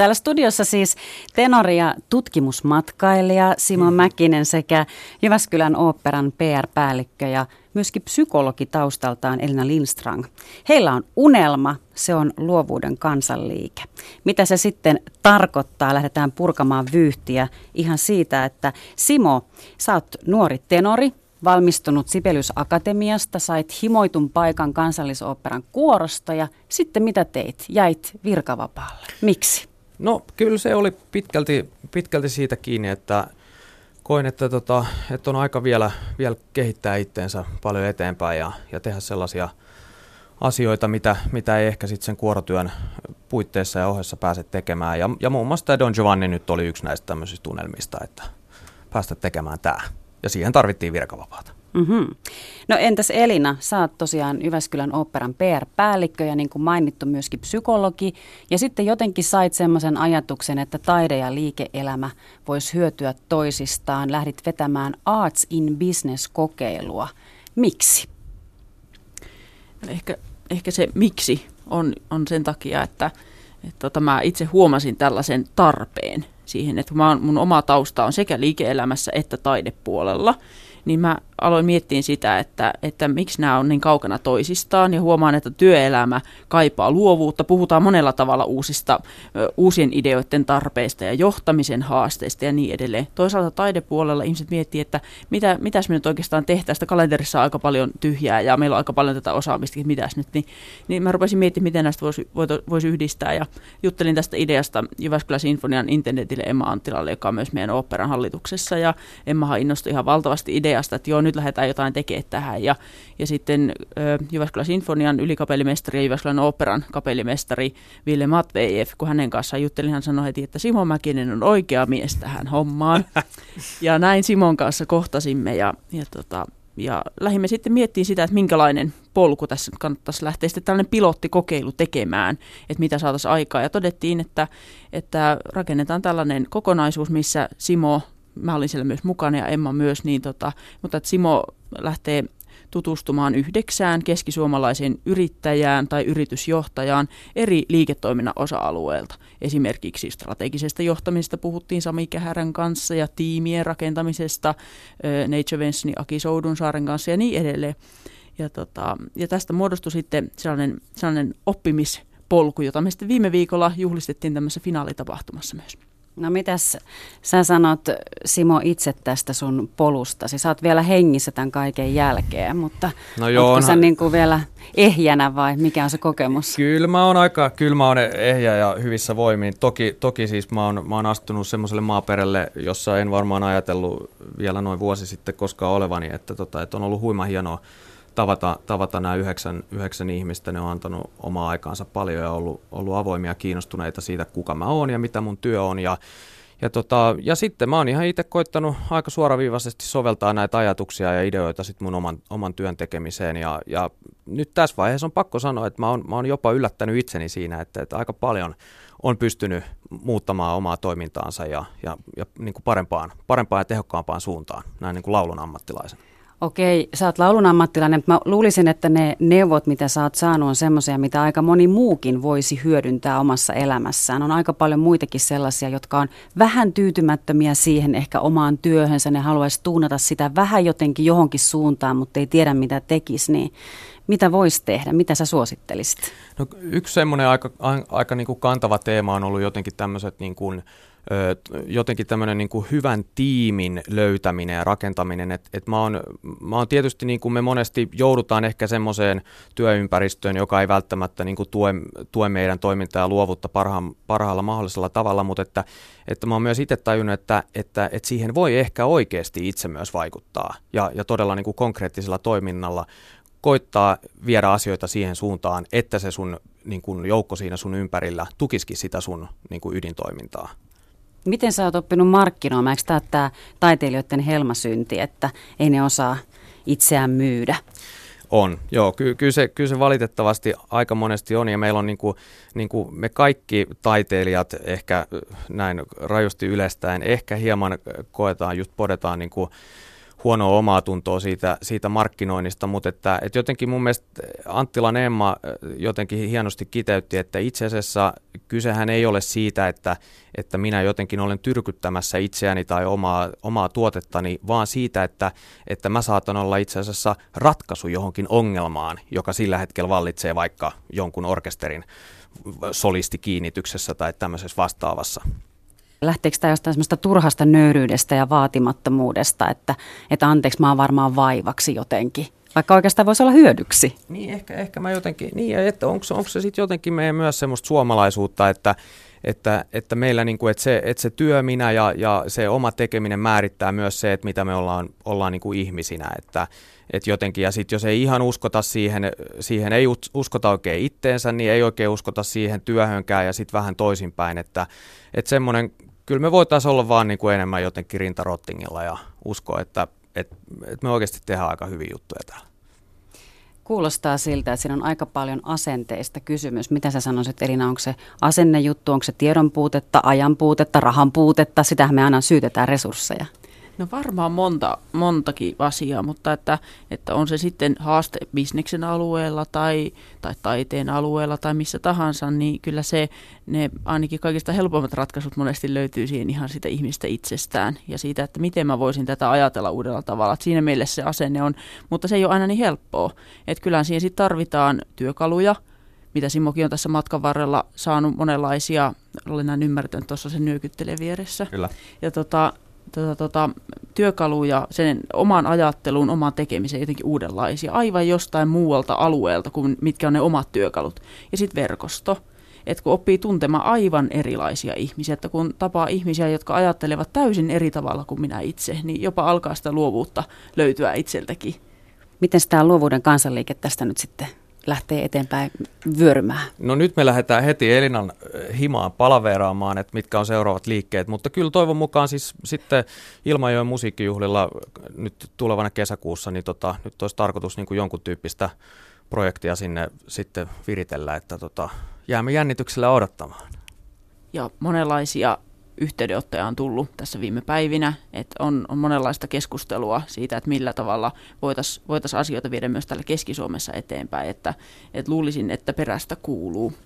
Täällä studiossa siis tenori ja tutkimusmatkailija Simo mm. Mäkinen sekä Jyväskylän oopperan PR-päällikkö ja myöskin psykologi taustaltaan Elina Lindstrang. Heillä on unelma, se on luovuuden kansanliike. Mitä se sitten tarkoittaa? Lähdetään purkamaan vyyhtiä ihan siitä, että Simo, sä oot nuori tenori, valmistunut Sibelius Akatemiasta, sait himoitun paikan kansallisoopperan kuorosta ja sitten mitä teit? Jäit virkavapaalle. Miksi? No kyllä se oli pitkälti, pitkälti siitä kiinni, että koin, että, tota, että on aika vielä, vielä kehittää itteensä paljon eteenpäin ja, ja tehdä sellaisia asioita, mitä, mitä ei ehkä sitten sen kuorotyön puitteissa ja ohessa pääse tekemään. Ja, ja muun muassa tämä Don Giovanni nyt oli yksi näistä tämmöisistä tunnelmista, että päästä tekemään tämä. Ja siihen tarvittiin virkavapaata. Mm-hmm. No entäs Elina, sä oot tosiaan Jyväskylän oopperan PR-päällikkö ja niin kuin mainittu myöskin psykologi. Ja sitten jotenkin sait semmoisen ajatuksen, että taide ja liike-elämä voisi hyötyä toisistaan. Lähdit vetämään Arts in Business-kokeilua. Miksi? Ehkä, ehkä se miksi on, on sen takia, että, että tota, mä itse huomasin tällaisen tarpeen siihen, että mä mun oma tausta on sekä liike-elämässä että taidepuolella – niin mä aloin miettiä sitä, että, että miksi nämä on niin kaukana toisistaan ja huomaan, että työelämä kaipaa luovuutta. Puhutaan monella tavalla uusista, uusien ideoiden tarpeista ja johtamisen haasteista ja niin edelleen. Toisaalta taidepuolella ihmiset miettii, että mitä, mitäs me nyt oikeastaan tehtäisiin. Sitä kalenterissa on aika paljon tyhjää ja meillä on aika paljon tätä osaamista, että mitäs nyt. Niin, niin mä rupesin miettimään, miten näistä voisi, voisi yhdistää ja juttelin tästä ideasta Jyväskylän Sinfonian internetille Emma Anttilalle, joka on myös meidän oopperan hallituksessa ja Emmahan innostui ihan valtavasti ideasta, että joo, nyt lähdetään jotain tekemään tähän. Ja, ja sitten Jyväskylän Sinfonian ylikapellimestari ja Jyväskylän operan kapellimestari Ville Matvejev, kun hänen kanssaan juttelin, hän sanoi heti, että Simo Mäkinen on oikea mies tähän hommaan. ja näin Simon kanssa kohtasimme ja, ja tota, ja lähdimme sitten miettimään sitä, että minkälainen polku tässä kannattaisi lähteä sitten tällainen pilottikokeilu tekemään, että mitä saataisiin aikaa. Ja todettiin, että, että rakennetaan tällainen kokonaisuus, missä Simo mä olin siellä myös mukana ja Emma myös, niin tota, mutta että Simo lähtee tutustumaan yhdeksään keskisuomalaiseen yrittäjään tai yritysjohtajaan eri liiketoiminnan osa-alueelta. Esimerkiksi strategisesta johtamisesta puhuttiin Sami Kähärän kanssa ja tiimien rakentamisesta Nature Vensni Aki Soudunsaaren kanssa ja niin edelleen. Ja, tota, ja tästä muodostui sitten sellainen, sellainen oppimispolku, jota me sitten viime viikolla juhlistettiin tämmöisessä finaalitapahtumassa myös. No mitäs sä sanot Simo itse tästä sun polustasi? Sä oot vielä hengissä tämän kaiken jälkeen, mutta no joo, onko onhan... sä niin kuin vielä ehjänä vai mikä on se kokemus? Kyllä mä oon aika, kyllä mä oon ehjä ja hyvissä voimiin. Toki, toki siis mä oon, mä oon astunut semmoiselle maaperälle, jossa en varmaan ajatellut vielä noin vuosi sitten koskaan olevani, että, tota, että on ollut huima hienoa tavata, tavata nämä yhdeksän, yhdeksän ihmistä. Ne on antanut omaa aikaansa paljon ja ollut, ollut avoimia kiinnostuneita siitä, kuka mä oon ja mitä mun työ on. Ja, ja, tota, ja sitten mä oon ihan itse koittanut aika suoraviivaisesti soveltaa näitä ajatuksia ja ideoita sit mun oman, oman työn tekemiseen. Ja, ja nyt tässä vaiheessa on pakko sanoa, että mä oon, mä oon jopa yllättänyt itseni siinä, että, että aika paljon on pystynyt muuttamaan omaa toimintaansa ja, ja, ja niin kuin parempaan, parempaan ja tehokkaampaan suuntaan näin niin kuin laulun ammattilaisena. Okei, sä oot laulun ammattilainen, mutta mä luulisin, että ne neuvot, mitä sä oot saanut, on semmoisia, mitä aika moni muukin voisi hyödyntää omassa elämässään. On aika paljon muitakin sellaisia, jotka on vähän tyytymättömiä siihen ehkä omaan työhönsä. Ne haluaisi tuunata sitä vähän jotenkin johonkin suuntaan, mutta ei tiedä mitä tekisi. Niin mitä voisi tehdä? Mitä sä suosittelisit? No, yksi semmoinen aika, aika niin kuin kantava teema on ollut jotenkin tämmöiset niin kuin, jotenkin tämmöinen niin kuin hyvän tiimin löytäminen ja rakentaminen. Et, et mä, oon, mä oon tietysti, niin kuin me monesti joudutaan ehkä semmoiseen työympäristöön, joka ei välttämättä niin kuin tue, tue meidän toimintaa ja luovuutta parha, parhaalla mahdollisella tavalla, mutta että, että mä oon myös itse tajunnut, että, että, että siihen voi ehkä oikeasti itse myös vaikuttaa ja, ja todella niin kuin konkreettisella toiminnalla koittaa viedä asioita siihen suuntaan, että se sun niin kuin joukko siinä sun ympärillä tukisikin sitä sun niin kuin ydintoimintaa. Miten sä oot oppinut markkinoimaan? Eikö tämä tämä taiteilijoiden helmasynti, että ei ne osaa itseään myydä? On, joo. Ky- kyllä, se, kyllä se valitettavasti aika monesti on, ja meillä on niin kuin, niin kuin me kaikki taiteilijat ehkä näin rajusti yleistäen, ehkä hieman koetaan, just podetaan niin kuin huonoa omaa tuntoa siitä, siitä markkinoinnista, mutta että, että jotenkin mun mielestä Anttilan Emma jotenkin hienosti kiteytti, että itse asiassa kysehän ei ole siitä, että, että minä jotenkin olen tyrkyttämässä itseäni tai omaa, omaa tuotettani, vaan siitä, että, että mä saatan olla itse asiassa ratkaisu johonkin ongelmaan, joka sillä hetkellä vallitsee vaikka jonkun orkesterin solistikiinnityksessä tai tämmöisessä vastaavassa. Lähteekö tämä jostain semmoista turhasta nöyryydestä ja vaatimattomuudesta, että, että anteeksi mä oon varmaan vaivaksi jotenkin? Vaikka oikeastaan voisi olla hyödyksi. Niin, ehkä, ehkä mä jotenkin, niin, että onko, onko se sitten jotenkin meidän myös semmoista suomalaisuutta, että, että, että meillä niin kuin, että se, että se työ, minä ja, ja se oma tekeminen määrittää myös se, että mitä me ollaan, ollaan niin kuin ihmisinä, että, että jotenkin, ja sitten jos ei ihan uskota siihen, siihen ei uskota oikein itteensä, niin ei oikein uskota siihen työhönkään ja sitten vähän toisinpäin, että, että semmoinen, kyllä me voitaisiin olla vaan niin kuin enemmän jotenkin rintarottingilla ja uskoa, että, että, että me oikeasti tehdään aika hyviä juttuja täällä. Kuulostaa siltä, että siinä on aika paljon asenteista kysymys. Mitä sä sanoisit Elina, onko se asennejuttu, onko se tiedon puutetta, ajan puutetta, rahan puutetta? Sitähän me aina syytetään resursseja. No varmaan monta, montakin asiaa, mutta että, että on se sitten haaste bisneksen alueella tai, tai taiteen alueella tai missä tahansa, niin kyllä se, ne ainakin kaikista helpommat ratkaisut monesti löytyy siihen ihan sitä ihmistä itsestään ja siitä, että miten mä voisin tätä ajatella uudella tavalla. Että siinä meille se asenne on, mutta se ei ole aina niin helppoa. Että kyllähän siihen sitten tarvitaan työkaluja, mitä Simokin on tässä matkan varrella saanut monenlaisia, olen näin ymmärtänyt, tuossa se nyökyttelee vieressä. Kyllä. Ja tota, tota, tota, työkaluja sen oman ajatteluun, omaan tekemiseen jotenkin uudenlaisia, aivan jostain muualta alueelta kuin mitkä on ne omat työkalut. Ja sitten verkosto, että kun oppii tuntemaan aivan erilaisia ihmisiä, että kun tapaa ihmisiä, jotka ajattelevat täysin eri tavalla kuin minä itse, niin jopa alkaa sitä luovuutta löytyä itseltäkin. Miten tämä luovuuden kansanliike tästä nyt sitten lähtee eteenpäin vyörymään? No nyt me lähdetään heti Elinan eh, himaan palaveraamaan, että mitkä on seuraavat liikkeet, mutta kyllä toivon mukaan siis sitten Ilmajoen musiikkijuhlilla nyt tulevana kesäkuussa, niin tota, nyt olisi tarkoitus niin kuin jonkun tyyppistä projektia sinne sitten viritellä, että tota, jäämme jännityksellä odottamaan. Ja monenlaisia yhteydenottoja on tullut tässä viime päivinä, että on, on monenlaista keskustelua siitä, että millä tavalla voitaisiin voitais asioita viedä myös täällä Keski-Suomessa eteenpäin, että, että luulisin, että perästä kuuluu.